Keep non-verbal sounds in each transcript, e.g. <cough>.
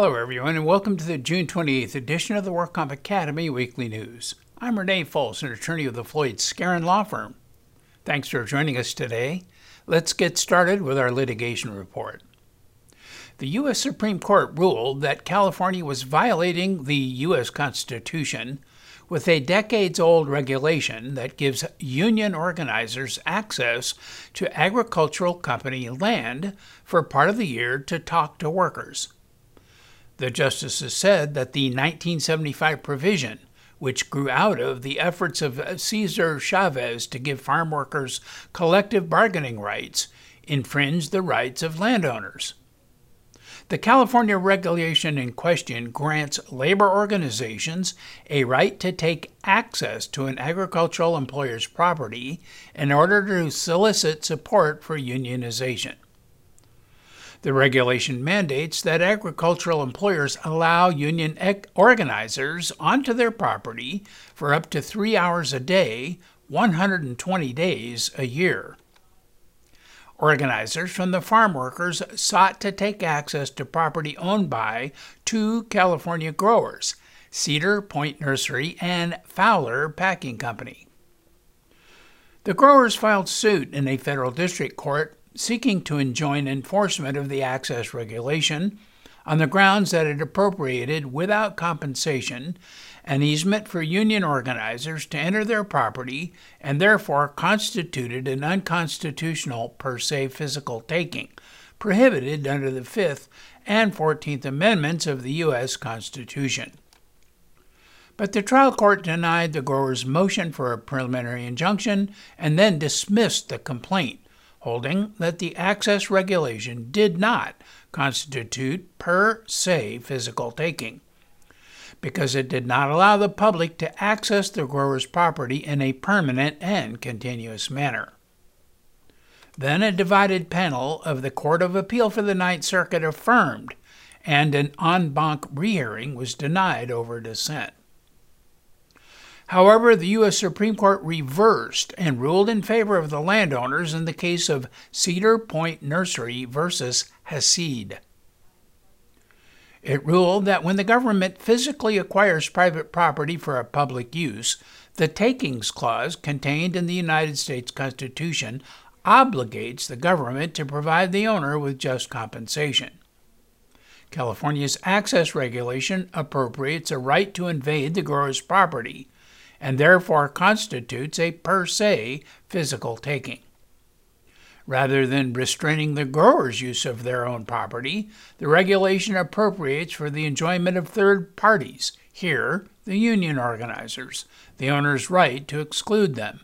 Hello, everyone, and welcome to the June 28th edition of the WorkComp Academy Weekly News. I'm Renee Foltz, an attorney of the Floyd Skeren Law Firm. Thanks for joining us today. Let's get started with our litigation report. The U.S. Supreme Court ruled that California was violating the U.S. Constitution with a decades old regulation that gives union organizers access to agricultural company land for part of the year to talk to workers. The justices said that the 1975 provision, which grew out of the efforts of Cesar Chavez to give farm workers collective bargaining rights, infringed the rights of landowners. The California regulation in question grants labor organizations a right to take access to an agricultural employer's property in order to solicit support for unionization. The regulation mandates that agricultural employers allow union organizers onto their property for up to three hours a day, 120 days a year. Organizers from the farm workers sought to take access to property owned by two California growers, Cedar Point Nursery and Fowler Packing Company. The growers filed suit in a federal district court seeking to enjoin enforcement of the access regulation on the grounds that it appropriated without compensation an easement for union organizers to enter their property and therefore constituted an unconstitutional per se physical taking, prohibited under the Fifth and Fourteenth Amendments of the U.S. Constitution. But the trial court denied the grower's motion for a preliminary injunction and then dismissed the complaint, holding that the access regulation did not constitute per se physical taking because it did not allow the public to access the grower's property in a permanent and continuous manner. Then a divided panel of the Court of Appeal for the Ninth Circuit affirmed, and an en banc rehearing was denied over dissent. However, the U.S. Supreme Court reversed and ruled in favor of the landowners in the case of Cedar Point Nursery versus Hassid. It ruled that when the government physically acquires private property for a public use, the takings clause contained in the United States Constitution obligates the government to provide the owner with just compensation. California's access regulation appropriates a right to invade the grower's property and therefore constitutes a per se physical taking. Rather than restraining the grower's use of their own property, the regulation appropriates for the enjoyment of third parties, here, the union organizers, the owner's right to exclude them.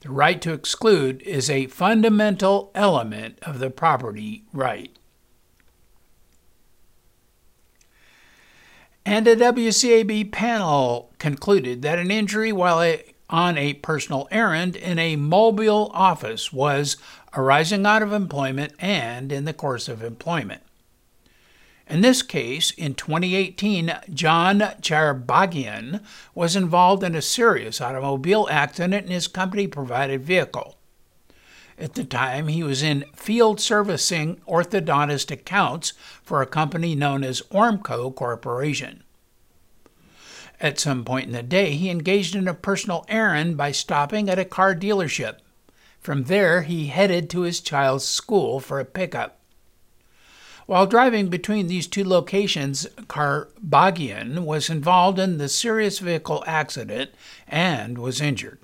The right to exclude is a fundamental element of the property right. And a WCAB panel concluded that an injury while a on a personal errand in a mobile office was arising out of employment and in the course of employment. In this case, in 2018, John Charbagian was involved in a serious automobile accident in his company provided vehicle. At the time, he was in field servicing orthodontist accounts for a company known as Ormco Corporation. At some point in the day, he engaged in a personal errand by stopping at a car dealership. From there, he headed to his child's school for a pickup. While driving between these two locations, Karbagian was involved in the serious vehicle accident and was injured.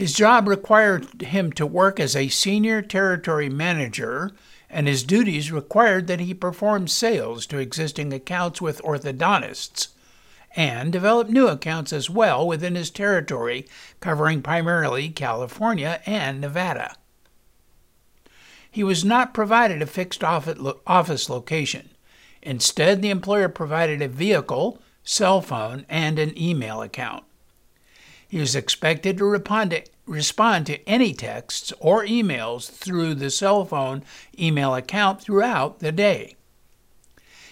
His job required him to work as a senior territory manager, and his duties required that he perform sales to existing accounts with orthodontists and develop new accounts as well within his territory, covering primarily California and Nevada. He was not provided a fixed office location. Instead, the employer provided a vehicle, cell phone, and an email account. He was expected to respond to, respond to any texts or emails through the cell phone email account throughout the day.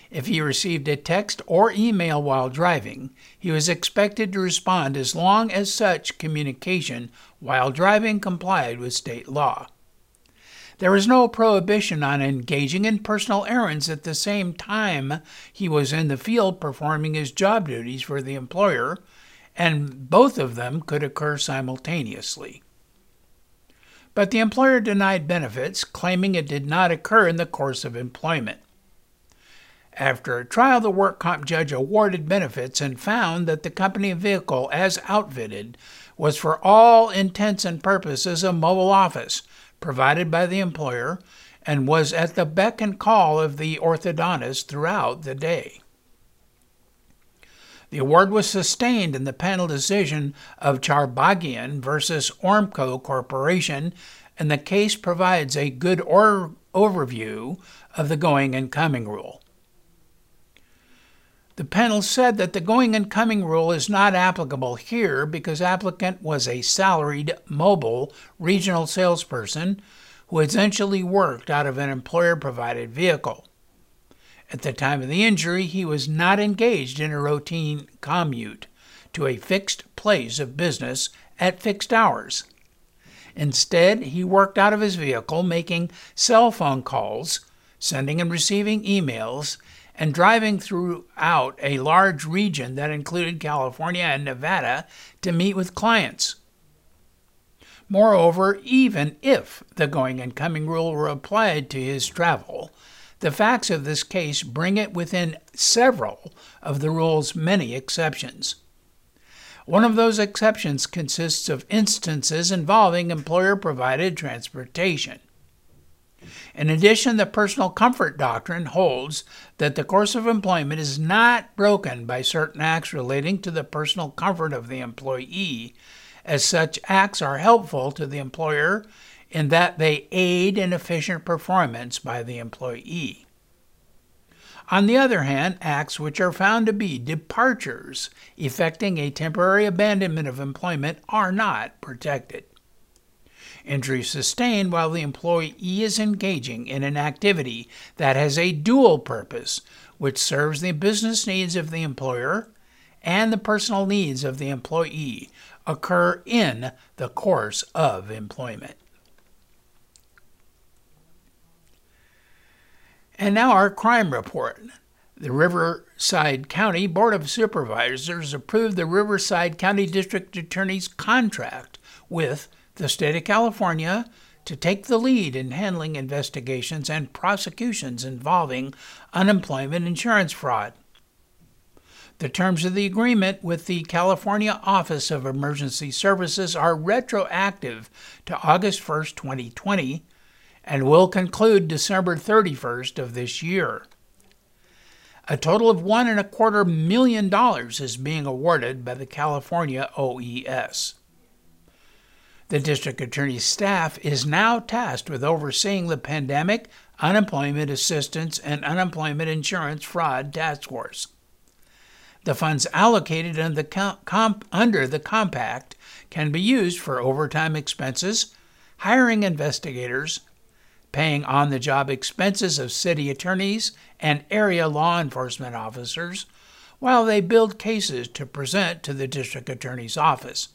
If he received a text or email while driving, he was expected to respond as long as such communication while driving complied with state law. There was no prohibition on engaging in personal errands at the same time he was in the field performing his job duties for the employer, and both of them could occur simultaneously. But the employer denied benefits, claiming it did not occur in the course of employment. After a trial, the work comp judge awarded benefits and found that the company vehicle, as outfitted, was for all intents and purposes a mobile office provided by the employer and was at the beck and call of the orthodontist throughout the day. The award was sustained in the panel decision of Charbagian versus Ormco Corporation, and the case provides a good or- overview of the going and coming rule. The panel said that the going and coming rule is not applicable here because applicant was a salaried, mobile, regional salesperson who essentially worked out of an employer provided vehicle. At the time of the injury, he was not engaged in a routine commute to a fixed place of business at fixed hours. Instead, he worked out of his vehicle making cell phone calls, sending and receiving emails, and driving throughout a large region that included California and Nevada to meet with clients. Moreover, even if the going and coming rule were applied to his travel, the facts of this case bring it within several of the rule's many exceptions. One of those exceptions consists of instances involving employer provided transportation. In addition, the personal comfort doctrine holds that the course of employment is not broken by certain acts relating to the personal comfort of the employee, as such acts are helpful to the employer in that they aid in efficient performance by the employee. On the other hand, acts which are found to be departures effecting a temporary abandonment of employment are not protected Injuries sustained while the employee is engaging in an activity that has a dual purpose, which serves the business needs of the employer and the personal needs of the employee, occur in the course of employment. And now our crime report. The Riverside County Board of Supervisors approved the Riverside County District Attorney's contract with the state of California to take the lead in handling investigations and prosecutions involving unemployment insurance fraud. The terms of the agreement with the California Office of Emergency Services are retroactive to August 1, 2020, and will conclude December 31st of this year. A total of one and a quarter million dollars is being awarded by the California OES. The district attorney's staff is now tasked with overseeing the pandemic, unemployment assistance, and unemployment insurance fraud task force. The funds allocated under the, comp- under the compact can be used for overtime expenses, hiring investigators, paying on the job expenses of city attorneys and area law enforcement officers while they build cases to present to the district attorney's office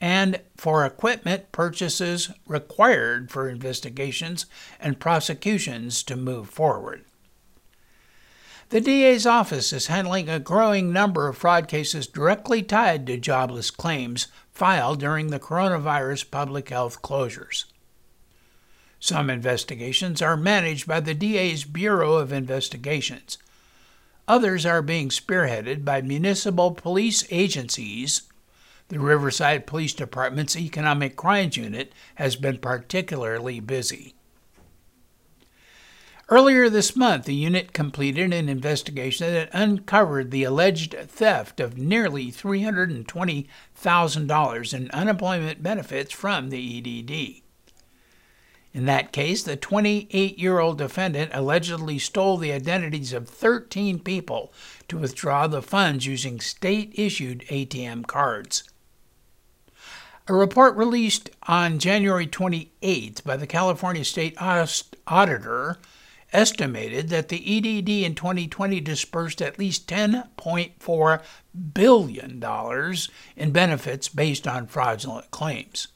and for equipment purchases required for investigations and prosecutions to move forward. The DA's office is handling a growing number of fraud cases directly tied to jobless claims filed during the coronavirus public health closures. Some investigations are managed by the DA's Bureau of Investigations. Others are being spearheaded by municipal police agencies the Riverside Police Department's Economic Crimes Unit has been particularly busy. Earlier this month, the unit completed an investigation that uncovered the alleged theft of nearly $320,000 in unemployment benefits from the EDD. In that case, the 28 year old defendant allegedly stole the identities of 13 people to withdraw the funds using state issued ATM cards. A report released on January 28th by the California State Auditor estimated that the EDD in 2020 dispersed at least $10.4 billion in benefits based on fraudulent claims.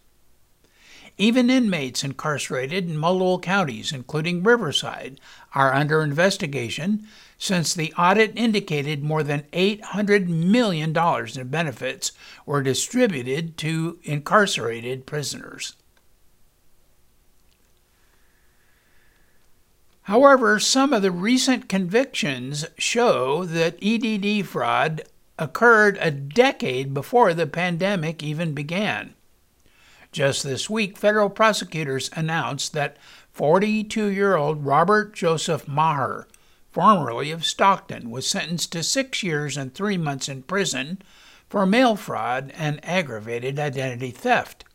Even inmates incarcerated in multiple counties, including Riverside, are under investigation since the audit indicated more than $800 million in benefits were distributed to incarcerated prisoners. However, some of the recent convictions show that EDD fraud occurred a decade before the pandemic even began. Just this week, federal prosecutors announced that 42 year old Robert Joseph Maher, formerly of Stockton, was sentenced to six years and three months in prison for mail fraud and aggravated identity theft.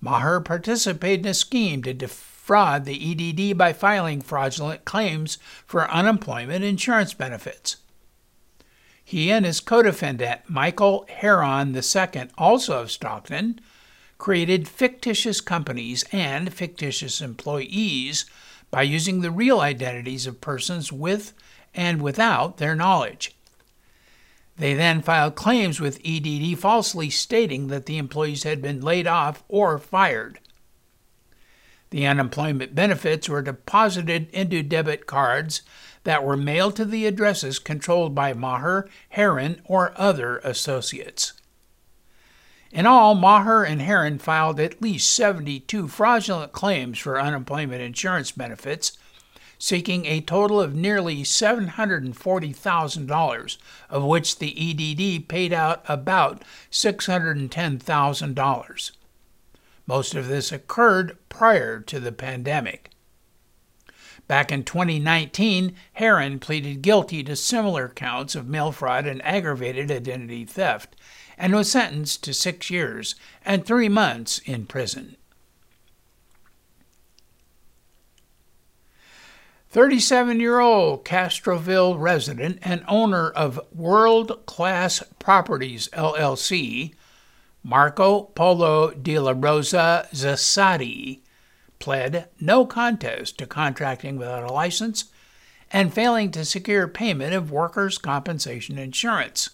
Maher participated in a scheme to defraud the EDD by filing fraudulent claims for unemployment insurance benefits. He and his co defendant, Michael Heron II, also of Stockton, created fictitious companies and fictitious employees by using the real identities of persons with and without their knowledge. They then filed claims with EDD falsely stating that the employees had been laid off or fired. The unemployment benefits were deposited into debit cards that were mailed to the addresses controlled by Maher, Heron, or other associates. In all, Maher and Heron filed at least 72 fraudulent claims for unemployment insurance benefits, seeking a total of nearly $740,000, of which the EDD paid out about $610,000. Most of this occurred prior to the pandemic. Back in 2019, Heron pleaded guilty to similar counts of mail fraud and aggravated identity theft and was sentenced to six years and three months in prison. 37 year old Castroville resident and owner of World Class Properties LLC, Marco Polo de la Rosa Zasadi, pled no contest to contracting without a license and failing to secure payment of workers' compensation insurance.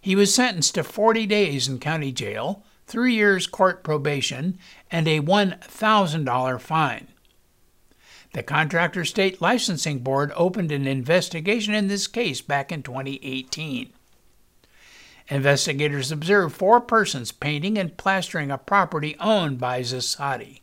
He was sentenced to 40 days in county jail, three years court probation, and a $1,000 fine. The Contractor State Licensing Board opened an investigation in this case back in 2018. Investigators observed four persons painting and plastering a property owned by Zasadi.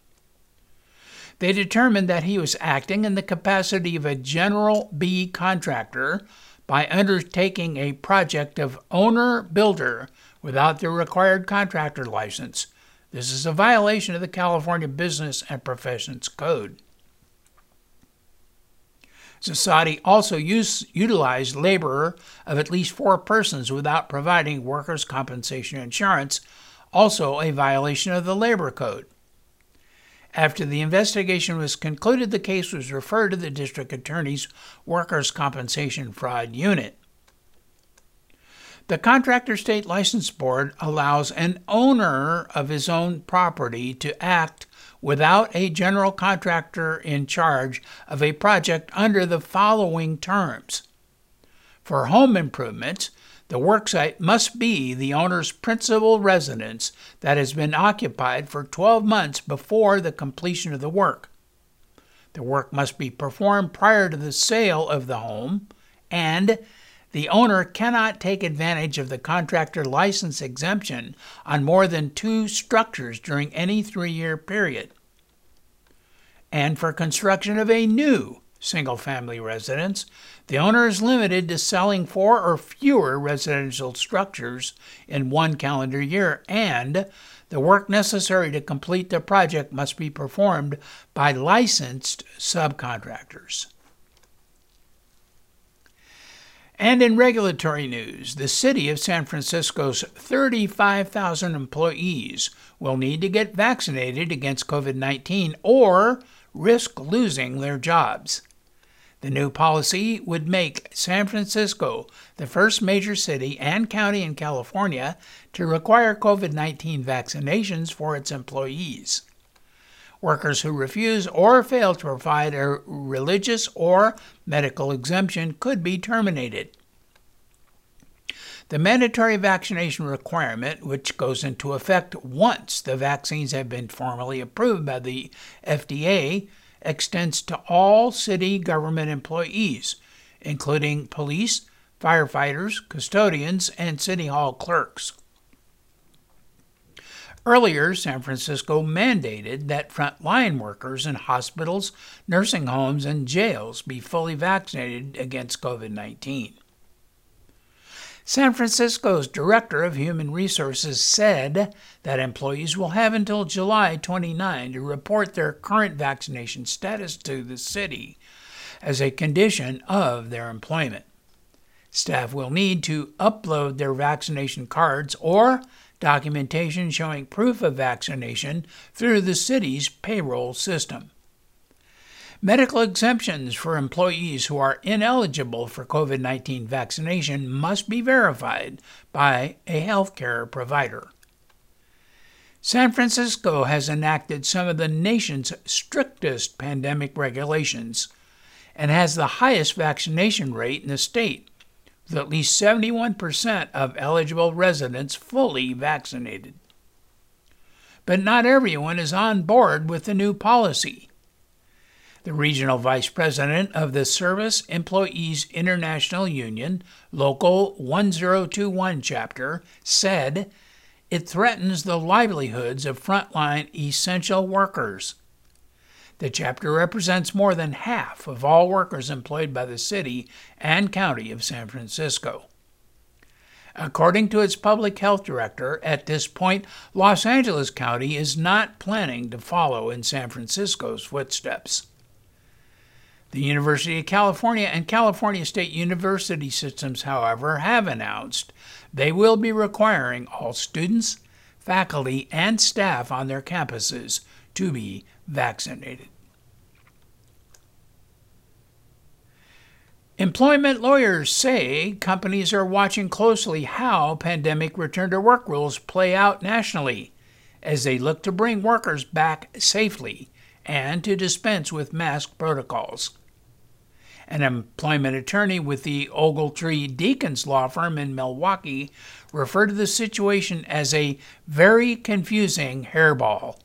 They determined that he was acting in the capacity of a General B contractor by undertaking a project of owner builder without the required contractor license. This is a violation of the California Business and Professions Code. Zasadi also use, utilized laborer of at least four persons without providing workers' compensation insurance, also a violation of the Labor Code. After the investigation was concluded, the case was referred to the district attorney's workers' compensation fraud unit. The Contractor State License Board allows an owner of his own property to act without a general contractor in charge of a project under the following terms. For home improvements, the worksite must be the owner's principal residence that has been occupied for 12 months before the completion of the work. The work must be performed prior to the sale of the home, and the owner cannot take advantage of the contractor license exemption on more than two structures during any three year period. And for construction of a new single family residence, the owner is limited to selling four or fewer residential structures in one calendar year, and the work necessary to complete the project must be performed by licensed subcontractors. And in regulatory news, the city of San Francisco's 35,000 employees will need to get vaccinated against COVID 19 or risk losing their jobs. The new policy would make San Francisco the first major city and county in California to require COVID 19 vaccinations for its employees. Workers who refuse or fail to provide a religious or medical exemption could be terminated. The mandatory vaccination requirement, which goes into effect once the vaccines have been formally approved by the FDA, extends to all city government employees, including police, firefighters, custodians, and city hall clerks. Earlier, San Francisco mandated that frontline workers in hospitals, nursing homes, and jails be fully vaccinated against COVID 19. San Francisco's Director of Human Resources said that employees will have until July 29 to report their current vaccination status to the city as a condition of their employment. Staff will need to upload their vaccination cards or documentation showing proof of vaccination through the city's payroll system. Medical exemptions for employees who are ineligible for COVID 19 vaccination must be verified by a healthcare provider. San Francisco has enacted some of the nation's strictest pandemic regulations and has the highest vaccination rate in the state, with at least 71% of eligible residents fully vaccinated. But not everyone is on board with the new policy. The regional vice president of the Service Employees International Union, Local 1021 chapter, said it threatens the livelihoods of frontline essential workers. The chapter represents more than half of all workers employed by the city and county of San Francisco. According to its public health director, at this point, Los Angeles County is not planning to follow in San Francisco's footsteps. The University of California and California State University systems, however, have announced they will be requiring all students, faculty, and staff on their campuses to be vaccinated. Employment lawyers say companies are watching closely how pandemic return to work rules play out nationally as they look to bring workers back safely and to dispense with mask protocols. An employment attorney with the Ogletree Deakins law firm in Milwaukee referred to the situation as a very confusing hairball.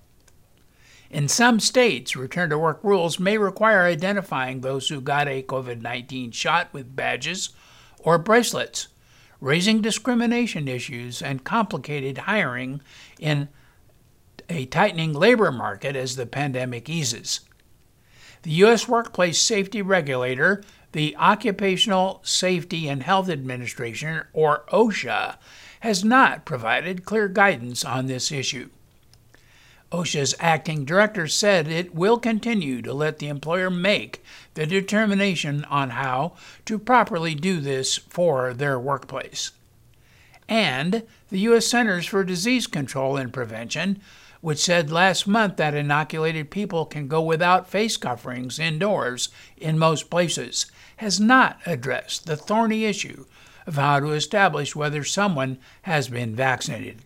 In some states, return to work rules may require identifying those who got a COVID 19 shot with badges or bracelets, raising discrimination issues and complicated hiring in a tightening labor market as the pandemic eases. The U.S. Workplace Safety Regulator, the Occupational Safety and Health Administration, or OSHA, has not provided clear guidance on this issue. OSHA's acting director said it will continue to let the employer make the determination on how to properly do this for their workplace. And the U.S. Centers for Disease Control and Prevention which said last month that inoculated people can go without face coverings indoors in most places, has not addressed the thorny issue of how to establish whether someone has been vaccinated.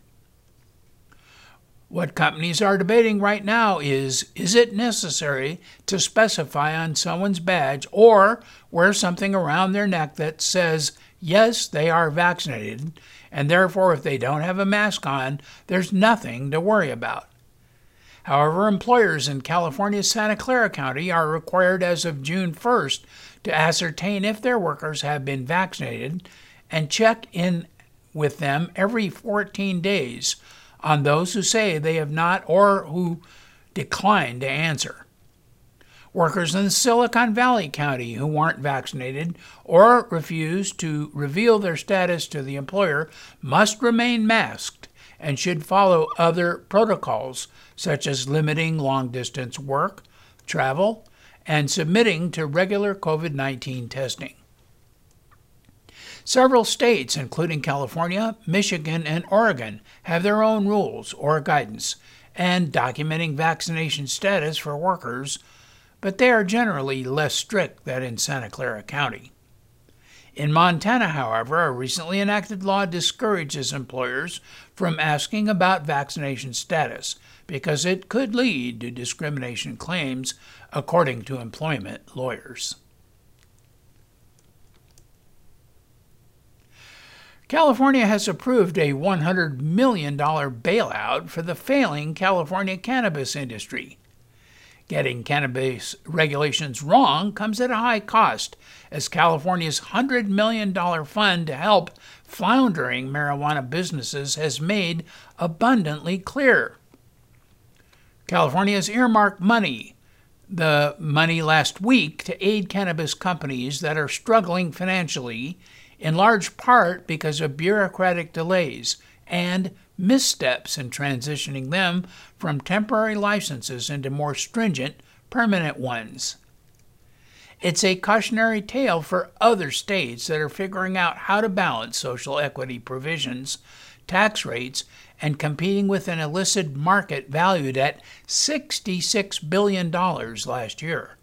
What companies are debating right now is is it necessary to specify on someone's badge or wear something around their neck that says, yes, they are vaccinated, and therefore, if they don't have a mask on, there's nothing to worry about. However, employers in California's Santa Clara County are required as of June 1st to ascertain if their workers have been vaccinated and check in with them every 14 days on those who say they have not or who decline to answer. Workers in Silicon Valley County who aren't vaccinated or refuse to reveal their status to the employer must remain masked and should follow other protocols such as limiting long distance work, travel, and submitting to regular COVID 19 testing. Several states, including California, Michigan, and Oregon, have their own rules or guidance and documenting vaccination status for workers but they are generally less strict than in Santa Clara County. In Montana, however, a recently enacted law discourages employers from asking about vaccination status because it could lead to discrimination claims, according to employment lawyers. California has approved a $100 million bailout for the failing California cannabis industry. Getting cannabis regulations wrong comes at a high cost, as California's $100 million fund to help floundering marijuana businesses has made abundantly clear. California has earmarked money, the money last week, to aid cannabis companies that are struggling financially, in large part because of bureaucratic delays and missteps in transitioning them from temporary licenses into more stringent, permanent ones. It's a cautionary tale for other states that are figuring out how to balance social equity provisions, tax rates, and competing with an illicit market valued at $66 billion last year.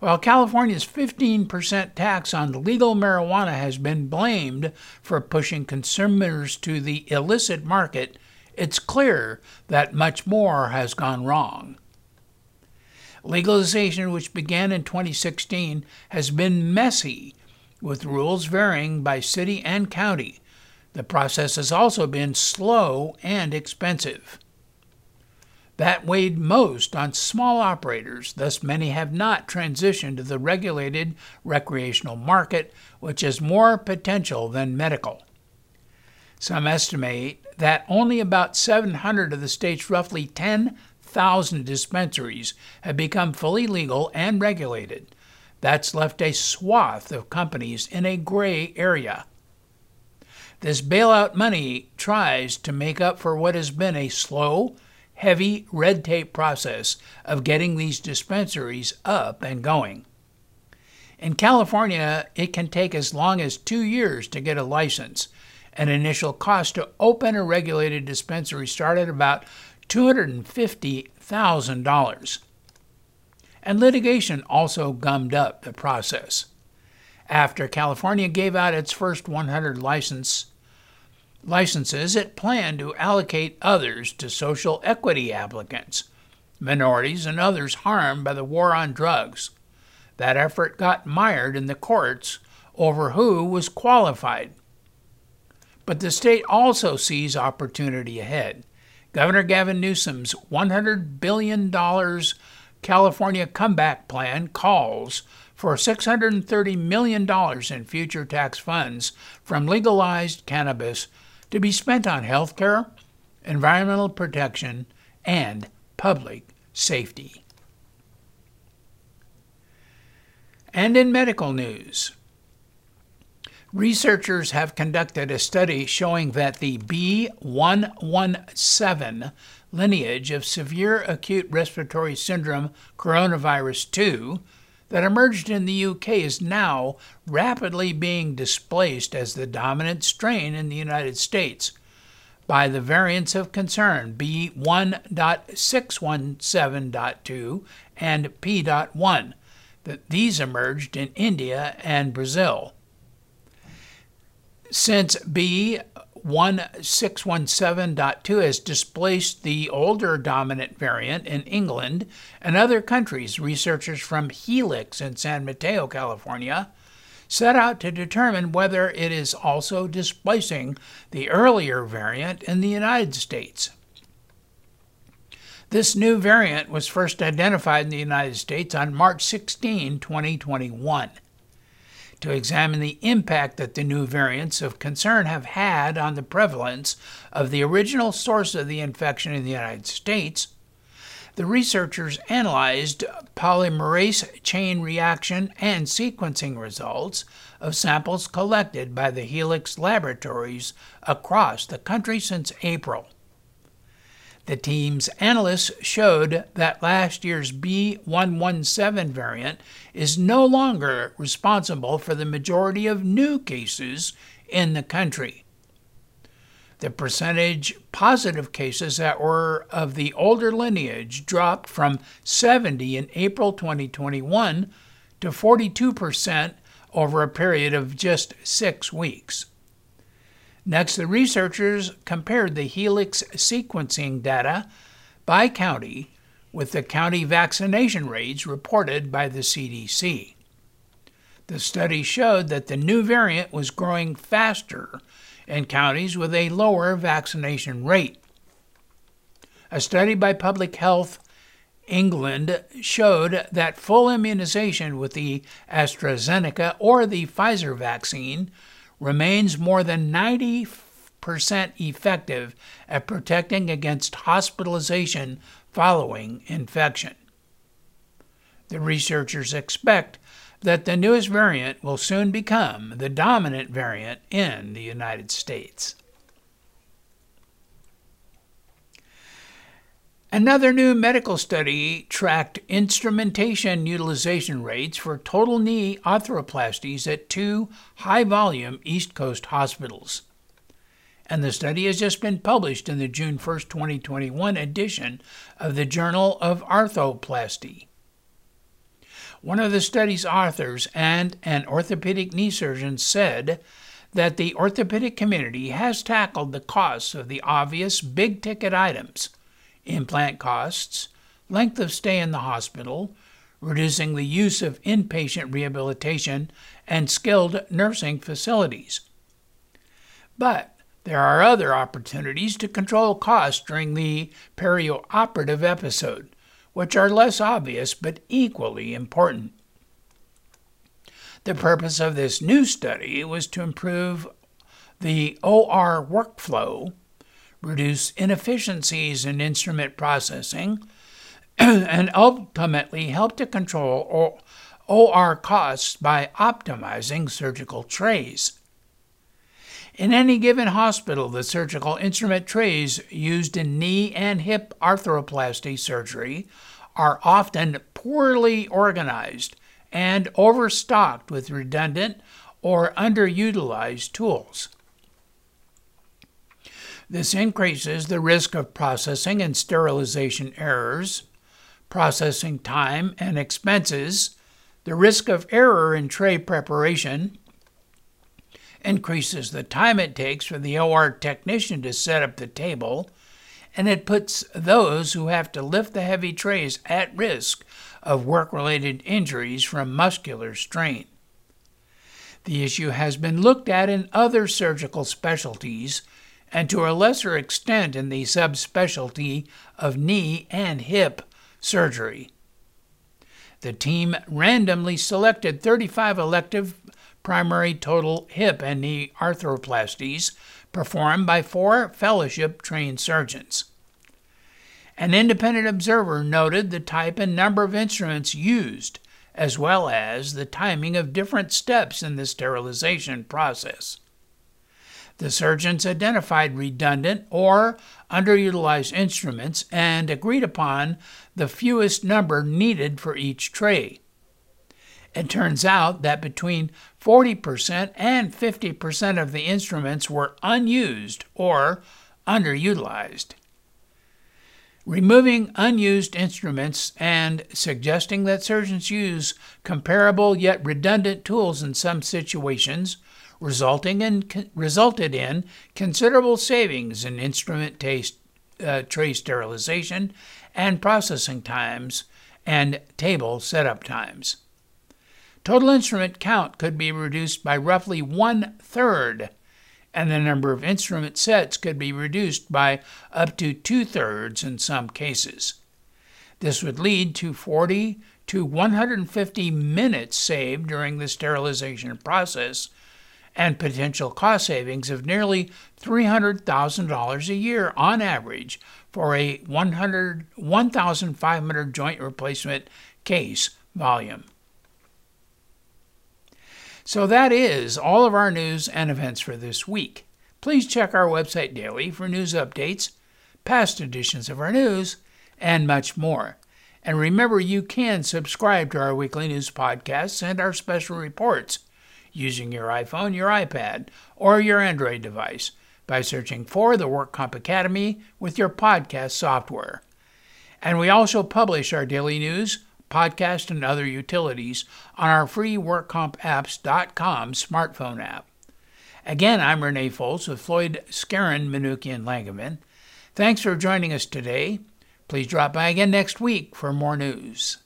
While California's 15% tax on legal marijuana has been blamed for pushing consumers to the illicit market, it's clear that much more has gone wrong. Legalization, which began in 2016, has been messy, with rules varying by city and county. The process has also been slow and expensive. That weighed most on small operators, thus, many have not transitioned to the regulated recreational market, which has more potential than medical. Some estimate that only about 700 of the state's roughly 10,000 dispensaries have become fully legal and regulated. That's left a swath of companies in a gray area. This bailout money tries to make up for what has been a slow, heavy red tape process of getting these dispensaries up and going. In California, it can take as long as two years to get a license. An initial cost to open a regulated dispensary started about $250,000. And litigation also gummed up the process. After California gave out its first 100 license, licenses, it planned to allocate others to social equity applicants, minorities, and others harmed by the war on drugs. That effort got mired in the courts over who was qualified. But the state also sees opportunity ahead. Governor Gavin Newsom's $100 billion California Comeback Plan calls for $630 million in future tax funds from legalized cannabis to be spent on health care, environmental protection, and public safety. And in medical news, researchers have conducted a study showing that the B117 lineage of severe acute respiratory syndrome coronavirus 2 that emerged in the UK is now rapidly being displaced as the dominant strain in the United States by the variants of concern B1.617.2 and P.1 that these emerged in India and Brazil. Since B 1617.2 has displaced the older dominant variant in England and other countries. Researchers from Helix in San Mateo, California, set out to determine whether it is also displacing the earlier variant in the United States. This new variant was first identified in the United States on March 16, 2021 to examine the impact that the new variants of concern have had on the prevalence of the original source of the infection in the United States, the researchers analyzed polymerase chain reaction and sequencing results of samples collected by the Helix laboratories across the country since April. The team's analysts showed that last year's B117 variant is no longer responsible for the majority of new cases in the country. The percentage positive cases that were of the older lineage dropped from 70 in April 2021 to 42% over a period of just six weeks. Next, the researchers compared the helix sequencing data by county with the county vaccination rates reported by the CDC. The study showed that the new variant was growing faster in counties with a lower vaccination rate. A study by Public Health England showed that full immunization with the AstraZeneca or the Pfizer vaccine remains more than 90% effective at protecting against hospitalization following infection. The researchers expect that the newest variant will soon become the dominant variant in the United States. Another new medical study tracked instrumentation utilization rates for total knee arthroplasties at two high volume East Coast hospitals. And the study has just been published in the June 1, 2021 edition of the Journal of Arthroplasty. One of the study's authors and an orthopedic knee surgeon said that the orthopedic community has tackled the costs of the obvious big ticket items implant costs, length of stay in the hospital, reducing the use of inpatient rehabilitation, and skilled nursing facilities. But there are other opportunities to control costs during the perioperative episode, which are less obvious but equally important. The purpose of this new study was to improve the OR workflow reduce inefficiencies in instrument processing, <clears throat> and ultimately help to control OR costs by optimizing surgical trays. In any given hospital, the surgical instrument trays used in knee and hip arthroplasty surgery are often poorly organized and overstocked with redundant or underutilized tools. This increases the risk of processing and sterilization errors, processing time and expenses, the risk of error in tray preparation, increases the time it takes for the OR technician to set up the table, and it puts those who have to lift the heavy trays at risk of work related injuries from muscular strain. The issue has been looked at in other surgical specialties and to a lesser extent in the subspecialty of knee and hip surgery. The team randomly selected 35 elective primary total hip and knee arthroplasties performed by four fellowship trained surgeons. An independent observer noted the type and number of instruments used, as well as the timing of different steps in the sterilization process. The surgeons identified redundant or underutilized instruments and agreed upon the fewest number needed for each tray. It turns out that between 40% and 50% of the instruments were unused or underutilized. Removing unused instruments and suggesting that surgeons use comparable yet redundant tools in some situations resulting in, resulted in considerable savings in instrument taste, uh, tray sterilization and processing times and table setup times. Total instrument count could be reduced by roughly one third, and the number of instrument sets could be reduced by up to two thirds in some cases. This would lead to 40 to 150 minutes saved during the sterilization process and potential cost savings of nearly $300,000 a year on average for a 1,500 joint replacement case volume. So that is all of our news and events for this week. Please check our website daily for news updates, past editions of our news, and much more. And remember, you can subscribe to our weekly news podcasts and our special reports using your iPhone, your iPad, or your Android device by searching for the WorkComp Academy with your podcast software. And we also publish our daily news, podcast, and other utilities on our free WorkCompApps.com smartphone app. Again, I'm Renee Foltz with Floyd Skeren, Manukian Langevin. Thanks for joining us today. Please drop by again next week for more news.